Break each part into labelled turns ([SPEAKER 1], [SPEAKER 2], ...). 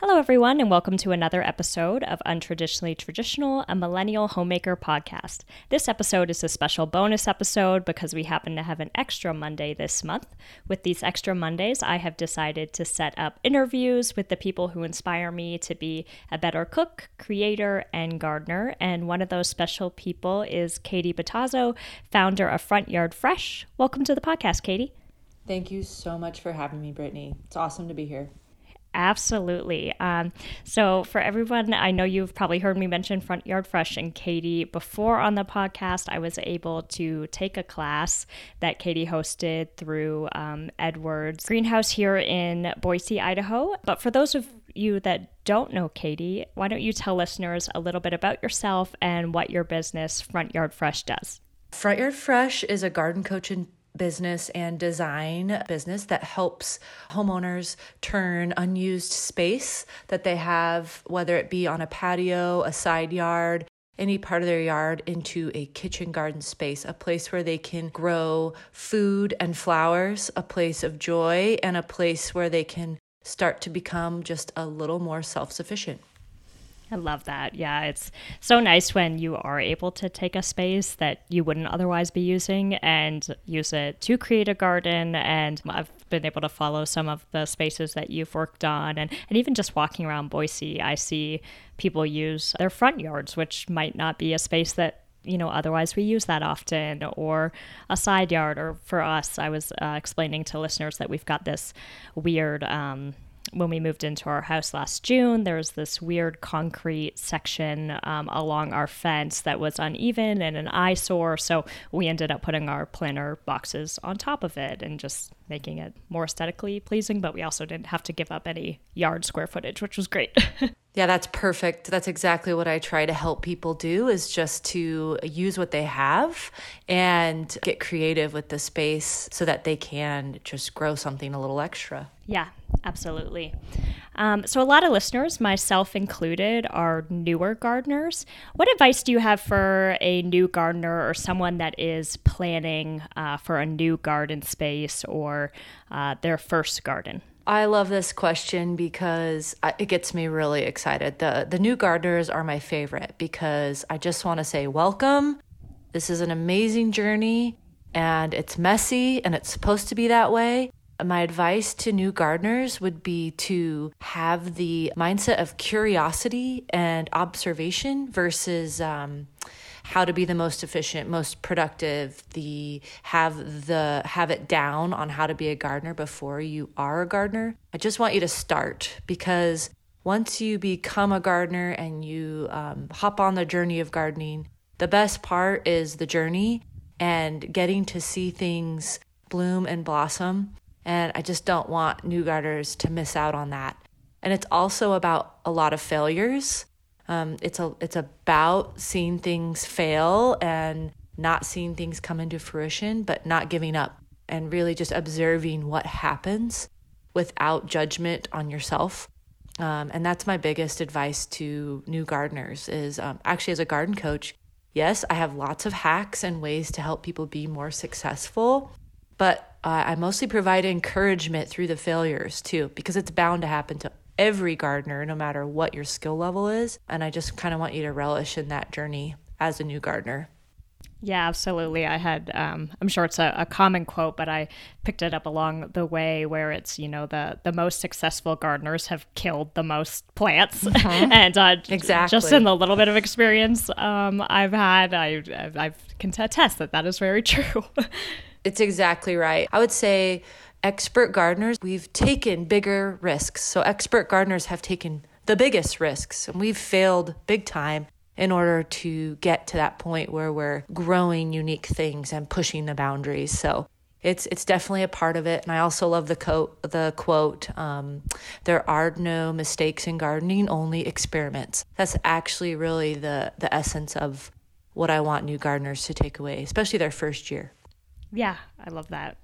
[SPEAKER 1] Hello, everyone, and welcome to another episode of Untraditionally Traditional, a Millennial Homemaker podcast. This episode is a special bonus episode because we happen to have an extra Monday this month. With these extra Mondays, I have decided to set up interviews with the people who inspire me to be a better cook, creator, and gardener. And one of those special people is Katie Battazzo, founder of Front Yard Fresh. Welcome to the podcast, Katie.
[SPEAKER 2] Thank you so much for having me, Brittany. It's awesome to be here.
[SPEAKER 1] Absolutely. Um, so, for everyone, I know you've probably heard me mention Front Yard Fresh and Katie before on the podcast. I was able to take a class that Katie hosted through um, Edwards Greenhouse here in Boise, Idaho. But for those of you that don't know Katie, why don't you tell listeners a little bit about yourself and what your business, Front Yard Fresh, does?
[SPEAKER 2] Front Yard Fresh is a garden coach and business and design business that helps homeowners turn unused space that they have, whether it be on a patio, a side yard, any part of their yard into a kitchen garden space, a place where they can grow food and flowers, a place of joy, and a place where they can start to become just a little more self sufficient.
[SPEAKER 1] I love that. Yeah, it's so nice when you are able to take a space that you wouldn't otherwise be using and use it to create a garden. And I've been able to follow some of the spaces that you've worked on. And, and even just walking around Boise, I see people use their front yards, which might not be a space that you know otherwise we use that often or a side yard or for us i was uh, explaining to listeners that we've got this weird um, when we moved into our house last June, there was this weird concrete section um, along our fence that was uneven and an eyesore. So we ended up putting our planter boxes on top of it and just making it more aesthetically pleasing. But we also didn't have to give up any yard square footage, which was great.
[SPEAKER 2] Yeah, that's perfect. That's exactly what I try to help people do is just to use what they have and get creative with the space so that they can just grow something a little extra.
[SPEAKER 1] Yeah, absolutely. Um, so, a lot of listeners, myself included, are newer gardeners. What advice do you have for a new gardener or someone that is planning uh, for a new garden space or uh, their first garden?
[SPEAKER 2] I love this question because it gets me really excited. The the new gardeners are my favorite because I just want to say welcome. This is an amazing journey and it's messy and it's supposed to be that way. My advice to new gardeners would be to have the mindset of curiosity and observation versus um, how to be the most efficient, most productive, the have the have it down on how to be a gardener before you are a gardener. I just want you to start because once you become a gardener and you um, hop on the journey of gardening, the best part is the journey and getting to see things bloom and blossom. And I just don't want new gardeners to miss out on that. And it's also about a lot of failures um, it's a it's about seeing things fail and not seeing things come into fruition, but not giving up and really just observing what happens without judgment on yourself. Um, and that's my biggest advice to new gardeners is um, actually as a garden coach yes i have lots of hacks and ways to help people be more successful but uh, i mostly provide encouragement through the failures too because it's bound to happen to every gardener, no matter what your skill level is. And I just kind of want you to relish in that journey as a new gardener.
[SPEAKER 1] Yeah, absolutely. I had, um, I'm sure it's a, a, common quote, but I picked it up along the way where it's, you know, the, the most successful gardeners have killed the most plants. Mm-hmm. and uh, exactly. just in the little bit of experience um, I've had, I—I've can attest that that is very true.
[SPEAKER 2] It's exactly right. I would say expert gardeners, we've taken bigger risks. So, expert gardeners have taken the biggest risks, and we've failed big time in order to get to that point where we're growing unique things and pushing the boundaries. So, it's it's definitely a part of it. And I also love the quote the quote um, there are no mistakes in gardening, only experiments. That's actually really the the essence of what I want new gardeners to take away, especially their first year.
[SPEAKER 1] Yeah, I love that.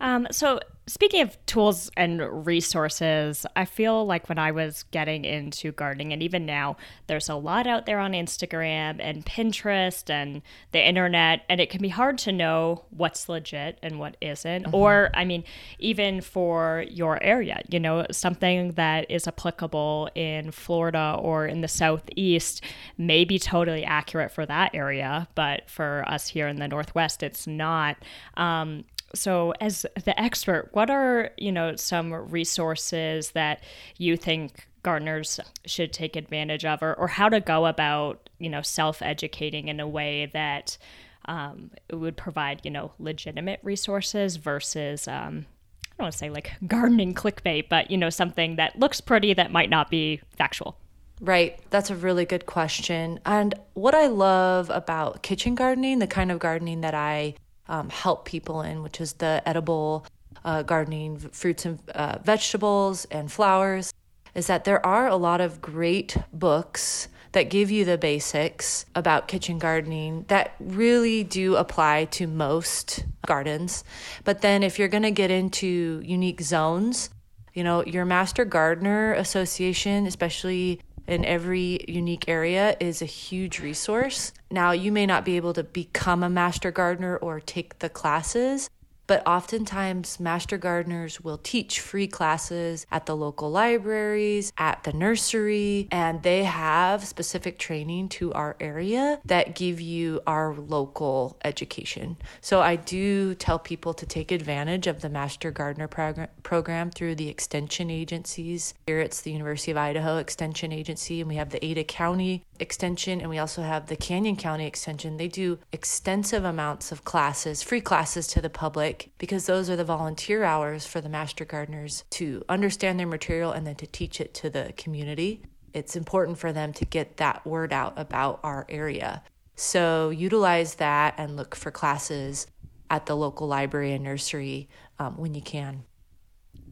[SPEAKER 1] Um, so Speaking of tools and resources, I feel like when I was getting into gardening, and even now, there's a lot out there on Instagram and Pinterest and the internet, and it can be hard to know what's legit and what isn't. Mm-hmm. Or, I mean, even for your area, you know, something that is applicable in Florida or in the Southeast may be totally accurate for that area, but for us here in the Northwest, it's not. Um, so as the expert what are you know some resources that you think gardeners should take advantage of or, or how to go about you know self-educating in a way that um, would provide you know legitimate resources versus um, i don't want to say like gardening clickbait but you know something that looks pretty that might not be factual
[SPEAKER 2] Right. That's a really good question. And what I love about kitchen gardening, the kind of gardening that I um, help people in, which is the edible uh, gardening, fruits and uh, vegetables and flowers, is that there are a lot of great books that give you the basics about kitchen gardening that really do apply to most gardens. But then if you're going to get into unique zones, you know, your Master Gardener Association, especially in every unique area is a huge resource. Now, you may not be able to become a master gardener or take the classes, but oftentimes master gardeners will teach free classes at the local libraries, at the nursery, and they have specific training to our area that give you our local education. So I do tell people to take advantage of the master gardener prog- program through the extension agencies. Here it's the University of Idaho Extension Agency, and we have the Ada County Extension, and we also have the Canyon County Extension. They do extensive amounts of classes, free classes to the public, because those are the volunteer hours for the master gardeners to understand their material and then to teach it to the community. It's important for them to get that word out about our area. So utilize that and look for classes at the local library and nursery um, when you can.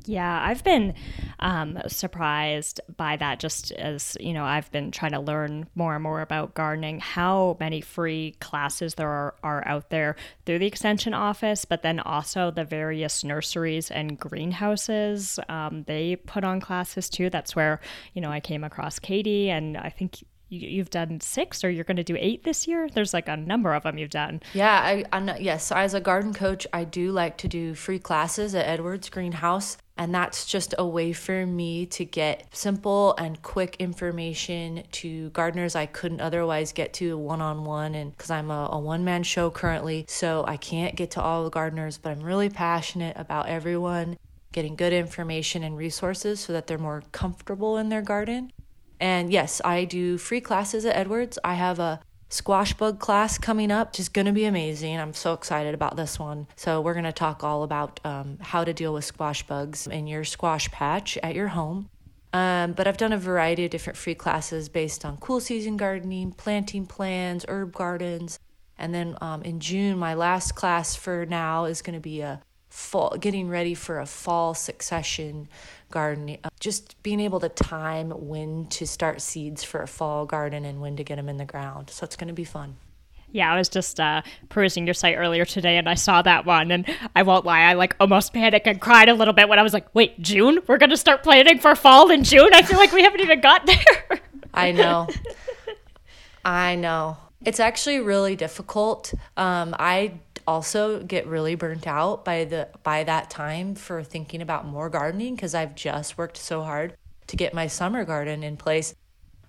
[SPEAKER 1] Yeah, I've been um, surprised by that just as, you know, I've been trying to learn more and more about gardening, how many free classes there are, are out there through the Extension office, but then also the various nurseries and greenhouses. Um, they put on classes too. That's where, you know, I came across Katie, and I think you've done six or you're going to do eight this year there's like a number of them you've done
[SPEAKER 2] yeah I, not, yes as a garden coach i do like to do free classes at edwards greenhouse and that's just a way for me to get simple and quick information to gardeners I couldn't otherwise get to one on one. And because I'm a, a one man show currently, so I can't get to all the gardeners, but I'm really passionate about everyone getting good information and resources so that they're more comfortable in their garden. And yes, I do free classes at Edwards. I have a squash bug class coming up, which is going to be amazing. I'm so excited about this one. So, we're going to talk all about um, how to deal with squash bugs in your squash patch at your home. Um, but I've done a variety of different free classes based on cool season gardening, planting plans, herb gardens. And then um, in June, my last class for now is going to be a fall, getting ready for a fall succession gardening. Uh, just being able to time when to start seeds for a fall garden and when to get them in the ground. So it's going to be fun.
[SPEAKER 1] Yeah, I was just uh, perusing your site earlier today and I saw that one. And I won't lie, I like almost panicked and cried a little bit when I was like, wait, June? We're going to start planning for fall in June? I feel like we haven't even got there.
[SPEAKER 2] I know. I know. It's actually really difficult. Um, I also get really burnt out by the by that time for thinking about more gardening because I've just worked so hard to get my summer garden in place.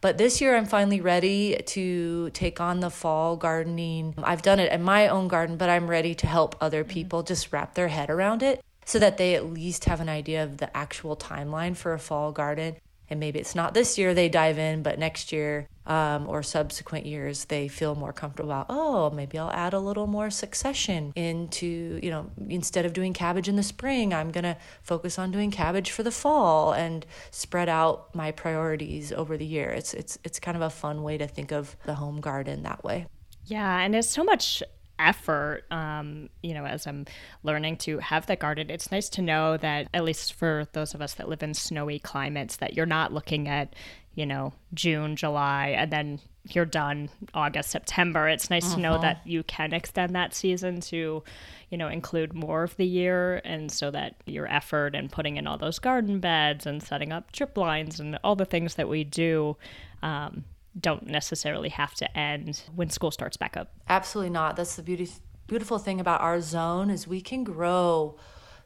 [SPEAKER 2] But this year I'm finally ready to take on the fall gardening. I've done it in my own garden, but I'm ready to help other mm-hmm. people just wrap their head around it so that they at least have an idea of the actual timeline for a fall garden and maybe it's not this year they dive in, but next year um, or subsequent years they feel more comfortable about, oh, maybe I'll add a little more succession into, you know, instead of doing cabbage in the spring, I'm to focus on doing cabbage for the fall and spread out my priorities over the year. It's, it's, it's kind of a fun way to think of the home garden that way.
[SPEAKER 1] Yeah, and it's so much effort um, you know as i'm learning to have the garden it's nice to know that at least for those of us that live in snowy climates that you're not looking at you know june july and then you're done august september it's nice uh-huh. to know uh-huh. that you can extend that season to you know include more of the year and so that your effort and putting in all those garden beds and setting up drip lines and all the things that we do um, don't necessarily have to end when school starts back up.
[SPEAKER 2] Absolutely not. That's the beauty beautiful thing about our zone is we can grow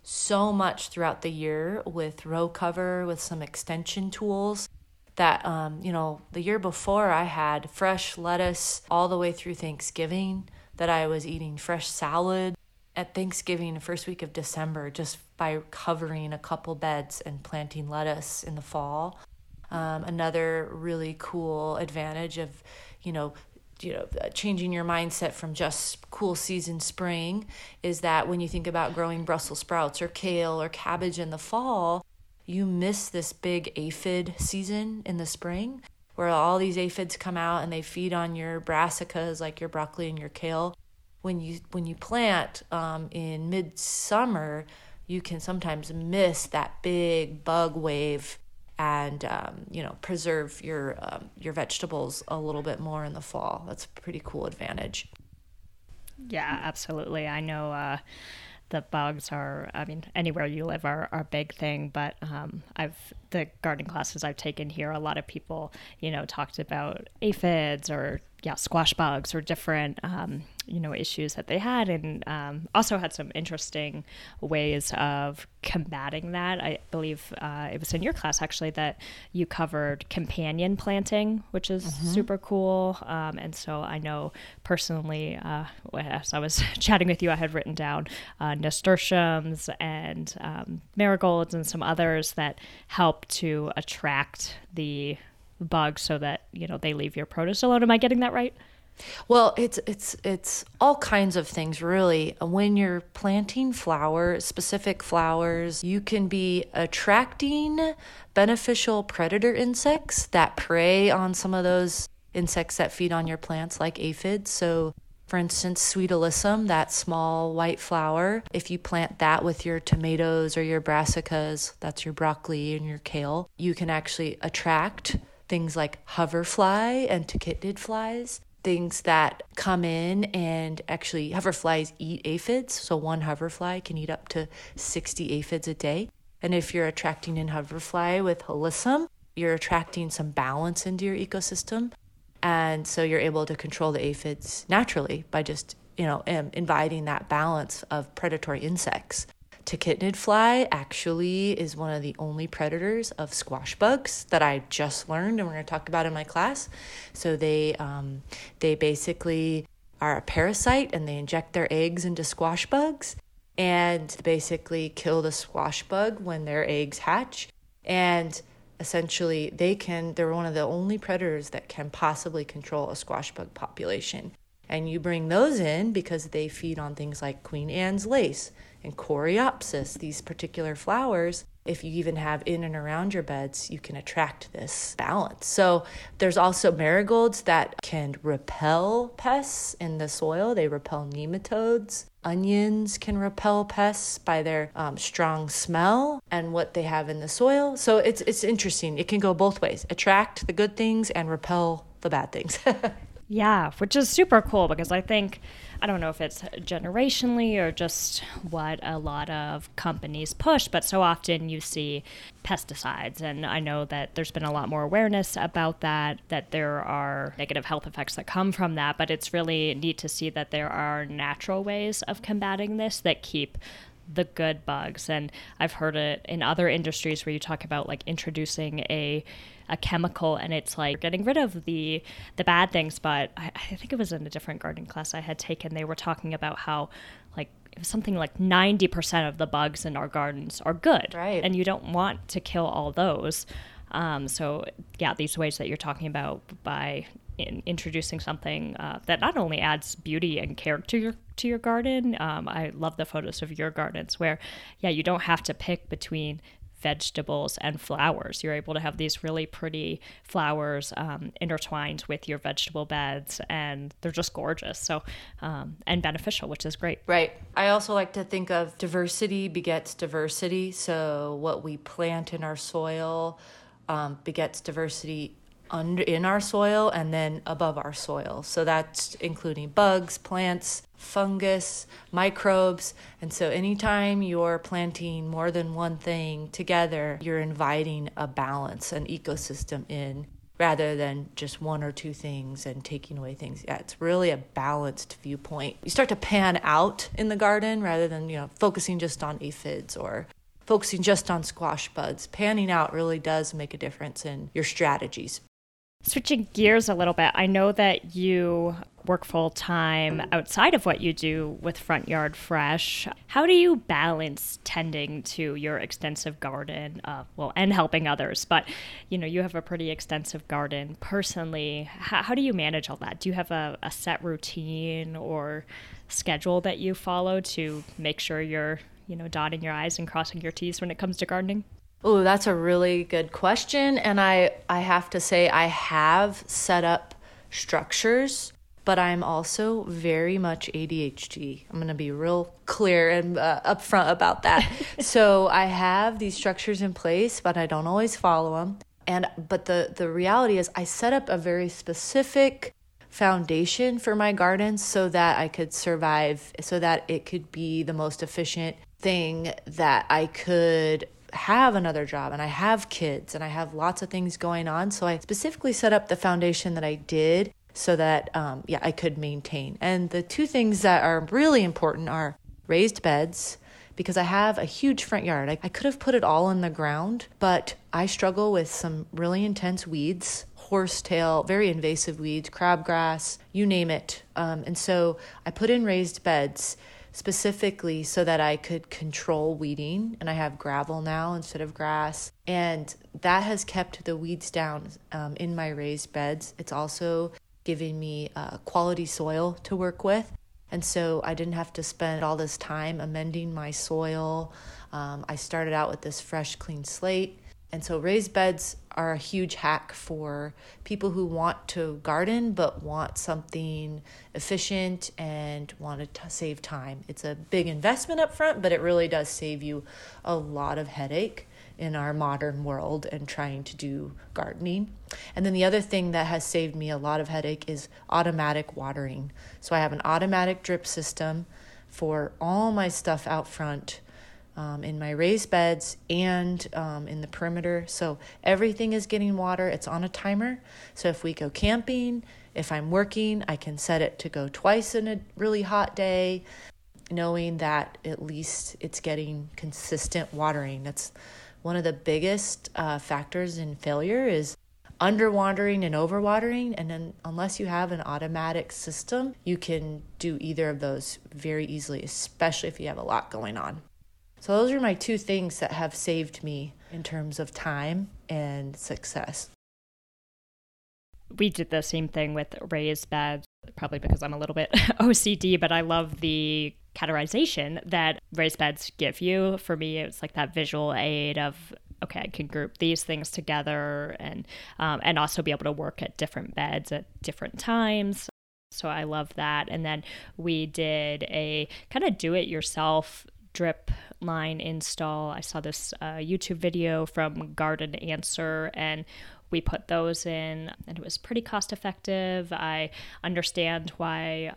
[SPEAKER 2] so much throughout the year with row cover with some extension tools that um, you know the year before i had fresh lettuce all the way through thanksgiving that i was eating fresh salad at thanksgiving the first week of december just by covering a couple beds and planting lettuce in the fall um, another really cool advantage of, you know, you know, uh, changing your mindset from just cool season spring is that when you think about growing Brussels sprouts or kale or cabbage in the fall, you miss this big aphid season in the spring where all these aphids come out and they feed on your brassicas like your broccoli and your kale. When you when you plant um, in midsummer, you can sometimes miss that big bug wave and um, you know preserve your um, your vegetables a little bit more in the fall. That's a pretty cool advantage.
[SPEAKER 1] Yeah, absolutely. I know uh, the bugs are. I mean, anywhere you live are are a big thing. But um, I've the gardening classes I've taken here, a lot of people you know talked about aphids or yeah, squash bugs or different, um, you know, issues that they had, and um, also had some interesting ways of combating that. I believe uh, it was in your class actually that you covered companion planting, which is mm-hmm. super cool. Um, and so I know personally, uh, as I was chatting with you, I had written down uh, nasturtiums and um, marigolds and some others that help to attract the bugs so that you know they leave your produce alone. Am I getting that right?
[SPEAKER 2] Well, it's it's it's all kinds of things really. When you're planting flowers, specific flowers, you can be attracting beneficial predator insects that prey on some of those insects that feed on your plants like aphids. So for instance, sweet alyssum, that small white flower, if you plant that with your tomatoes or your brassicas, that's your broccoli and your kale, you can actually attract things like hoverfly and tachinid flies, things that come in and actually hoverflies eat aphids. So one hoverfly can eat up to 60 aphids a day. And if you're attracting in hoverfly with alyssum, you're attracting some balance into your ecosystem. And so you're able to control the aphids naturally by just, you know, um, inviting that balance of predatory insects. Tachinid fly actually is one of the only predators of squash bugs that I just learned, and we're going to talk about in my class. So they um, they basically are a parasite, and they inject their eggs into squash bugs, and basically kill the squash bug when their eggs hatch, and essentially they can they're one of the only predators that can possibly control a squash bug population and you bring those in because they feed on things like queen anne's lace and coreopsis, these particular flowers, if you even have in and around your beds, you can attract this balance. So there's also marigolds that can repel pests in the soil. They repel nematodes. Onions can repel pests by their um, strong smell and what they have in the soil. So it's it's interesting. It can go both ways: attract the good things and repel the bad things.
[SPEAKER 1] yeah, which is super cool because I think I don't know if it's generationally or just what a lot of companies push, but so often you see pesticides. And I know that there's been a lot more awareness about that, that there are negative health effects that come from that. But it's really neat to see that there are natural ways of combating this that keep the good bugs. And I've heard it in other industries where you talk about like introducing a a chemical and it's like getting rid of the the bad things. But I, I think it was in a different gardening class I had taken. They were talking about how like something like 90% of the bugs in our gardens are good.
[SPEAKER 2] Right.
[SPEAKER 1] And you don't want to kill all those. Um, so yeah, these ways that you're talking about by in introducing something uh, that not only adds beauty and character to your, to your garden. Um, I love the photos of your gardens where, yeah, you don't have to pick between vegetables and flowers. You're able to have these really pretty flowers um, intertwined with your vegetable beds, and they're just gorgeous. So, um, and beneficial, which is great.
[SPEAKER 2] Right. I also like to think of diversity begets diversity. So, what we plant in our soil um, begets diversity under in our soil and then above our soil. So that's including bugs, plants, fungus, microbes. And so anytime you're planting more than one thing together, you're inviting a balance, an ecosystem in rather than just one or two things and taking away things. Yeah, it's really a balanced viewpoint. You start to pan out in the garden rather than, you know, focusing just on aphids or focusing just on squash buds. Panning out really does make a difference in your strategies.
[SPEAKER 1] Switching gears a little bit, I know that you work full time outside of what you do with Front Yard Fresh. How do you balance tending to your extensive garden, uh, well, and helping others? But you know, you have a pretty extensive garden personally. How, how do you manage all that? Do you have a, a set routine or schedule that you follow to make sure you're, you know, dotting your I's and crossing your T's when it comes to gardening?
[SPEAKER 2] Oh, that's a really good question. And I, I have to say, I have set up structures, but I'm also very much ADHD. I'm going to be real clear and uh, upfront about that. so I have these structures in place, but I don't always follow them. And but the the reality is, I set up a very specific foundation for my garden so that I could survive, so that it could be the most efficient thing that I could have another job and I have kids and I have lots of things going on. So I specifically set up the foundation that I did so that um, yeah I could maintain. And the two things that are really important are raised beds because I have a huge front yard. I, I could have put it all in the ground, but I struggle with some really intense weeds, horsetail, very invasive weeds, crabgrass, you name it. Um, and so I put in raised beds specifically so that I could control weeding. And I have gravel now instead of grass. And that has kept the weeds down um, in my raised beds. It's also giving me uh, quality soil to work with. And so I didn't have to spend all this time amending my soil. Um, I started out with this fresh, clean slate. And so raised beds are a huge hack for people who want to garden but want something efficient and want to save time. It's a big investment up front, but it really does save you a lot of headache in our modern world and trying to do gardening. And then the other thing that has saved me a lot of headache is automatic watering. So I have an automatic drip system for all my stuff out front um, in my raised beds and um, in the perimeter. So everything is getting water. It's on a timer. So if we go camping, if I'm working, I can set it to go twice in a really hot day, knowing that at least it's getting consistent watering. That's one of the biggest uh, factors in failure is underwatering and overwatering and then unless you have an automatic system you can do either of those very easily especially if you have a lot going on so those are my two things that have saved me in terms of time and success.
[SPEAKER 1] We did the same thing with raised beds, probably because I'm a little bit OCD, but I love the categorization that raised beds give you. For me, it's like that visual aid of okay, I can group these things together and um, and also be able to work at different beds at different times. So I love that. And then we did a kind of do it yourself drip line install. I saw this uh, YouTube video from Garden Answer and we put those in and it was pretty cost effective. I understand why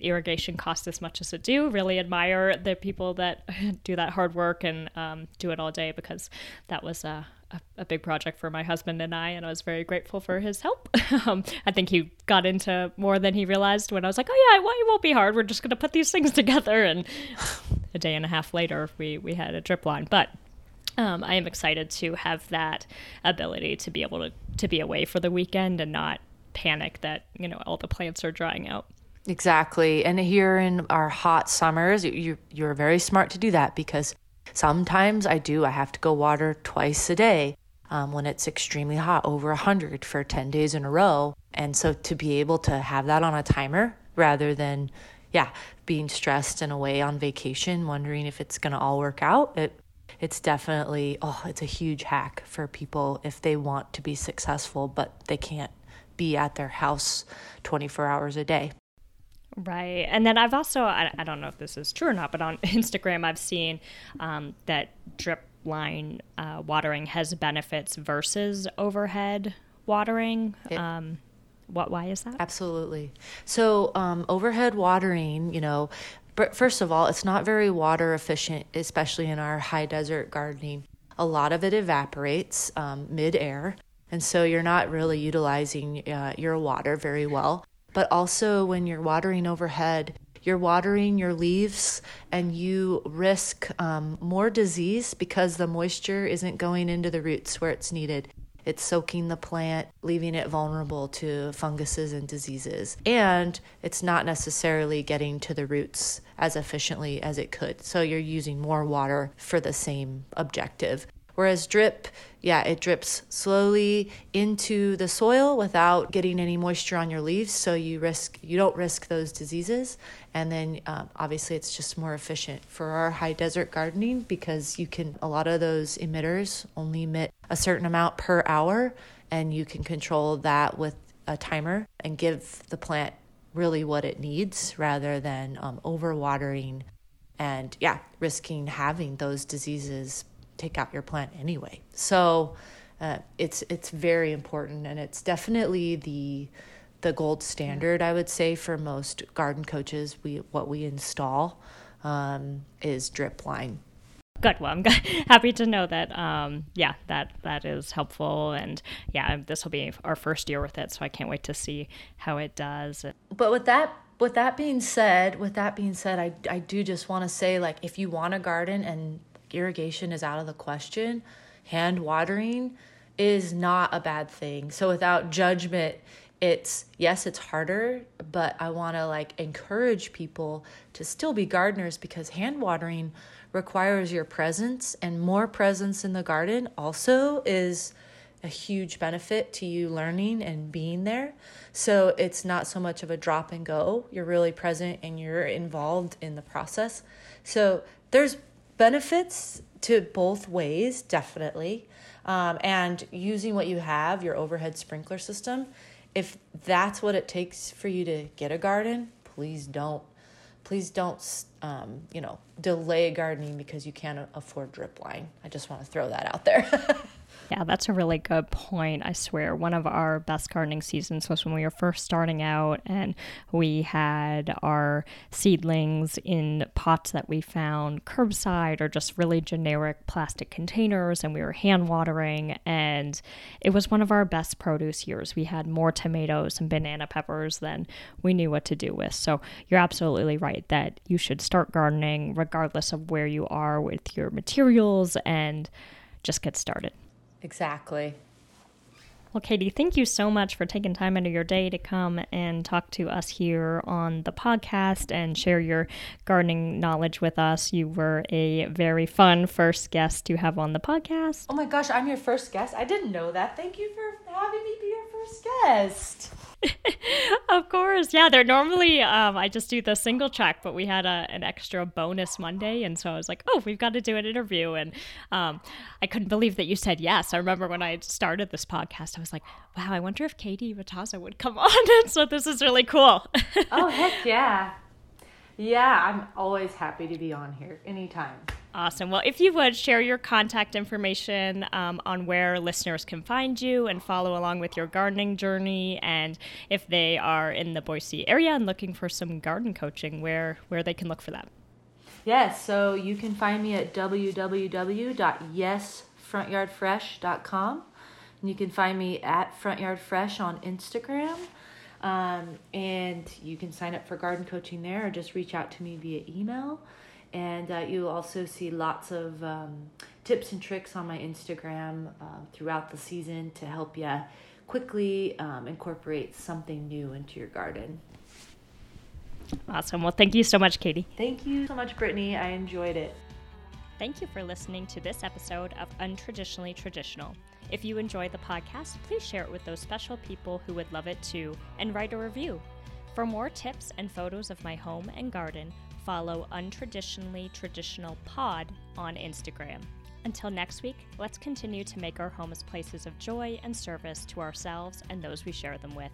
[SPEAKER 1] irrigation costs as much as it do. Really admire the people that do that hard work and um, do it all day because that was a, a, a, big project for my husband and I, and I was very grateful for his help. um, I think he got into more than he realized when I was like, "Oh yeah, well, it won't be hard. We're just going to put these things together." And a day and a half later, we we had a drip line, but. Um, I am excited to have that ability to be able to, to be away for the weekend and not panic that you know all the plants are drying out.
[SPEAKER 2] Exactly, and here in our hot summers, you you're very smart to do that because sometimes I do I have to go water twice a day um, when it's extremely hot, over hundred for ten days in a row, and so to be able to have that on a timer rather than yeah, being stressed and away on vacation, wondering if it's going to all work out. It it's definitely oh it's a huge hack for people if they want to be successful but they can't be at their house 24 hours a day
[SPEAKER 1] Right. And then I've also, I, I, don't know if this is true or not, but on Instagram, I've seen um, that drip line uh, watering has benefits versus overhead watering. It, um, what, why is that?
[SPEAKER 2] Absolutely. So, um, overhead watering, you know, first of all, it's not very water efficient, especially in our high desert gardening. A lot of it evaporates um, mid air. And so you're not really utilizing uh, your water very well but also when you're watering overhead, you're watering your leaves and you risk um, more disease because the moisture isn't going into the roots where it's needed. It's soaking the plant, leaving it vulnerable to funguses and diseases. And it's not necessarily getting to the roots as efficiently as it could. So you're using more water for the same objective. Whereas drip, yeah, it drips slowly into the soil without getting any moisture on your leaves, so you risk you don't risk those diseases. And then um, obviously it's just more efficient for our high desert gardening because you can a lot of those emitters only emit a certain amount per hour, and you can control that with a timer and give the plant really what it needs rather than um, overwatering and yeah risking having those diseases take out your plant anyway. So uh, it's it's very important, and it's definitely the the gold standard I would say for most garden coaches. We what we install um, is drip line.
[SPEAKER 1] Good. Well, I'm happy to know that. Um, yeah, that that is helpful, and yeah, this will be our first year with it, so I can't wait to see how it does.
[SPEAKER 2] But with that with that being said, with that being said, I I do just want to say like if you want a garden and irrigation is out of the question, hand watering is not a bad thing. So without judgment, it's yes, it's harder, but I want to like encourage people to still be gardeners because hand watering requires your presence and more presence in the garden also is a huge benefit to you learning and being there. So it's not so much of a drop and go. You're really present and you're involved in the process. So there's benefits to both ways, definitely. Um, and using what you have, your overhead sprinkler system, if that's what it takes for you to get a garden, please don't. Please don't, um, you know, delay gardening because you can't afford drip line. I just want to throw that out there.
[SPEAKER 1] Yeah, that's a really good point. I swear, one of our best gardening seasons was when we were first starting out and we had our seedlings in pots that we found curbside or just really generic plastic containers, and we were hand watering. And it was one of our best produce years. We had more tomatoes and banana peppers than we knew what to do with. So you're absolutely right that you should start gardening regardless of where you are with your materials and just get started.
[SPEAKER 2] Exactly.
[SPEAKER 1] Well, Katie, thank you so much for taking time out of your day to come and talk to us here on the podcast and share your gardening knowledge with us. You were a very fun first guest to have on the podcast.
[SPEAKER 2] Oh my gosh, I'm your first guest. I didn't know that. Thank you for having me be your first guest.
[SPEAKER 1] of course. Yeah, they're normally, um, I just do the single track, but we had a, an extra bonus Monday. And so I was like, oh, we've got to do an interview. And um, I couldn't believe that you said yes. I remember when I started this podcast, I was like, wow, I wonder if Katie Battazzo would come on. And so this is really cool.
[SPEAKER 2] oh, heck yeah. Yeah, I'm always happy to be on here anytime.
[SPEAKER 1] Awesome. Well, if you would share your contact information um, on where listeners can find you and follow along with your gardening journey, and if they are in the Boise area and looking for some garden coaching, where where they can look for that.
[SPEAKER 2] Yes, so you can find me at www.yesfrontyardfresh.com. And you can find me at frontyardfresh on Instagram. Um, and you can sign up for garden coaching there or just reach out to me via email. And uh, you'll also see lots of um, tips and tricks on my Instagram uh, throughout the season to help you quickly um, incorporate something new into your garden.
[SPEAKER 1] Awesome. Well, thank you so much, Katie.
[SPEAKER 2] Thank you so much, Brittany. I enjoyed it.
[SPEAKER 1] Thank you for listening to this episode of Untraditionally Traditional. If you enjoy the podcast, please share it with those special people who would love it too and write a review. For more tips and photos of my home and garden, follow Untraditionally Traditional Pod on Instagram. Until next week, let's continue to make our homes places of joy and service to ourselves and those we share them with.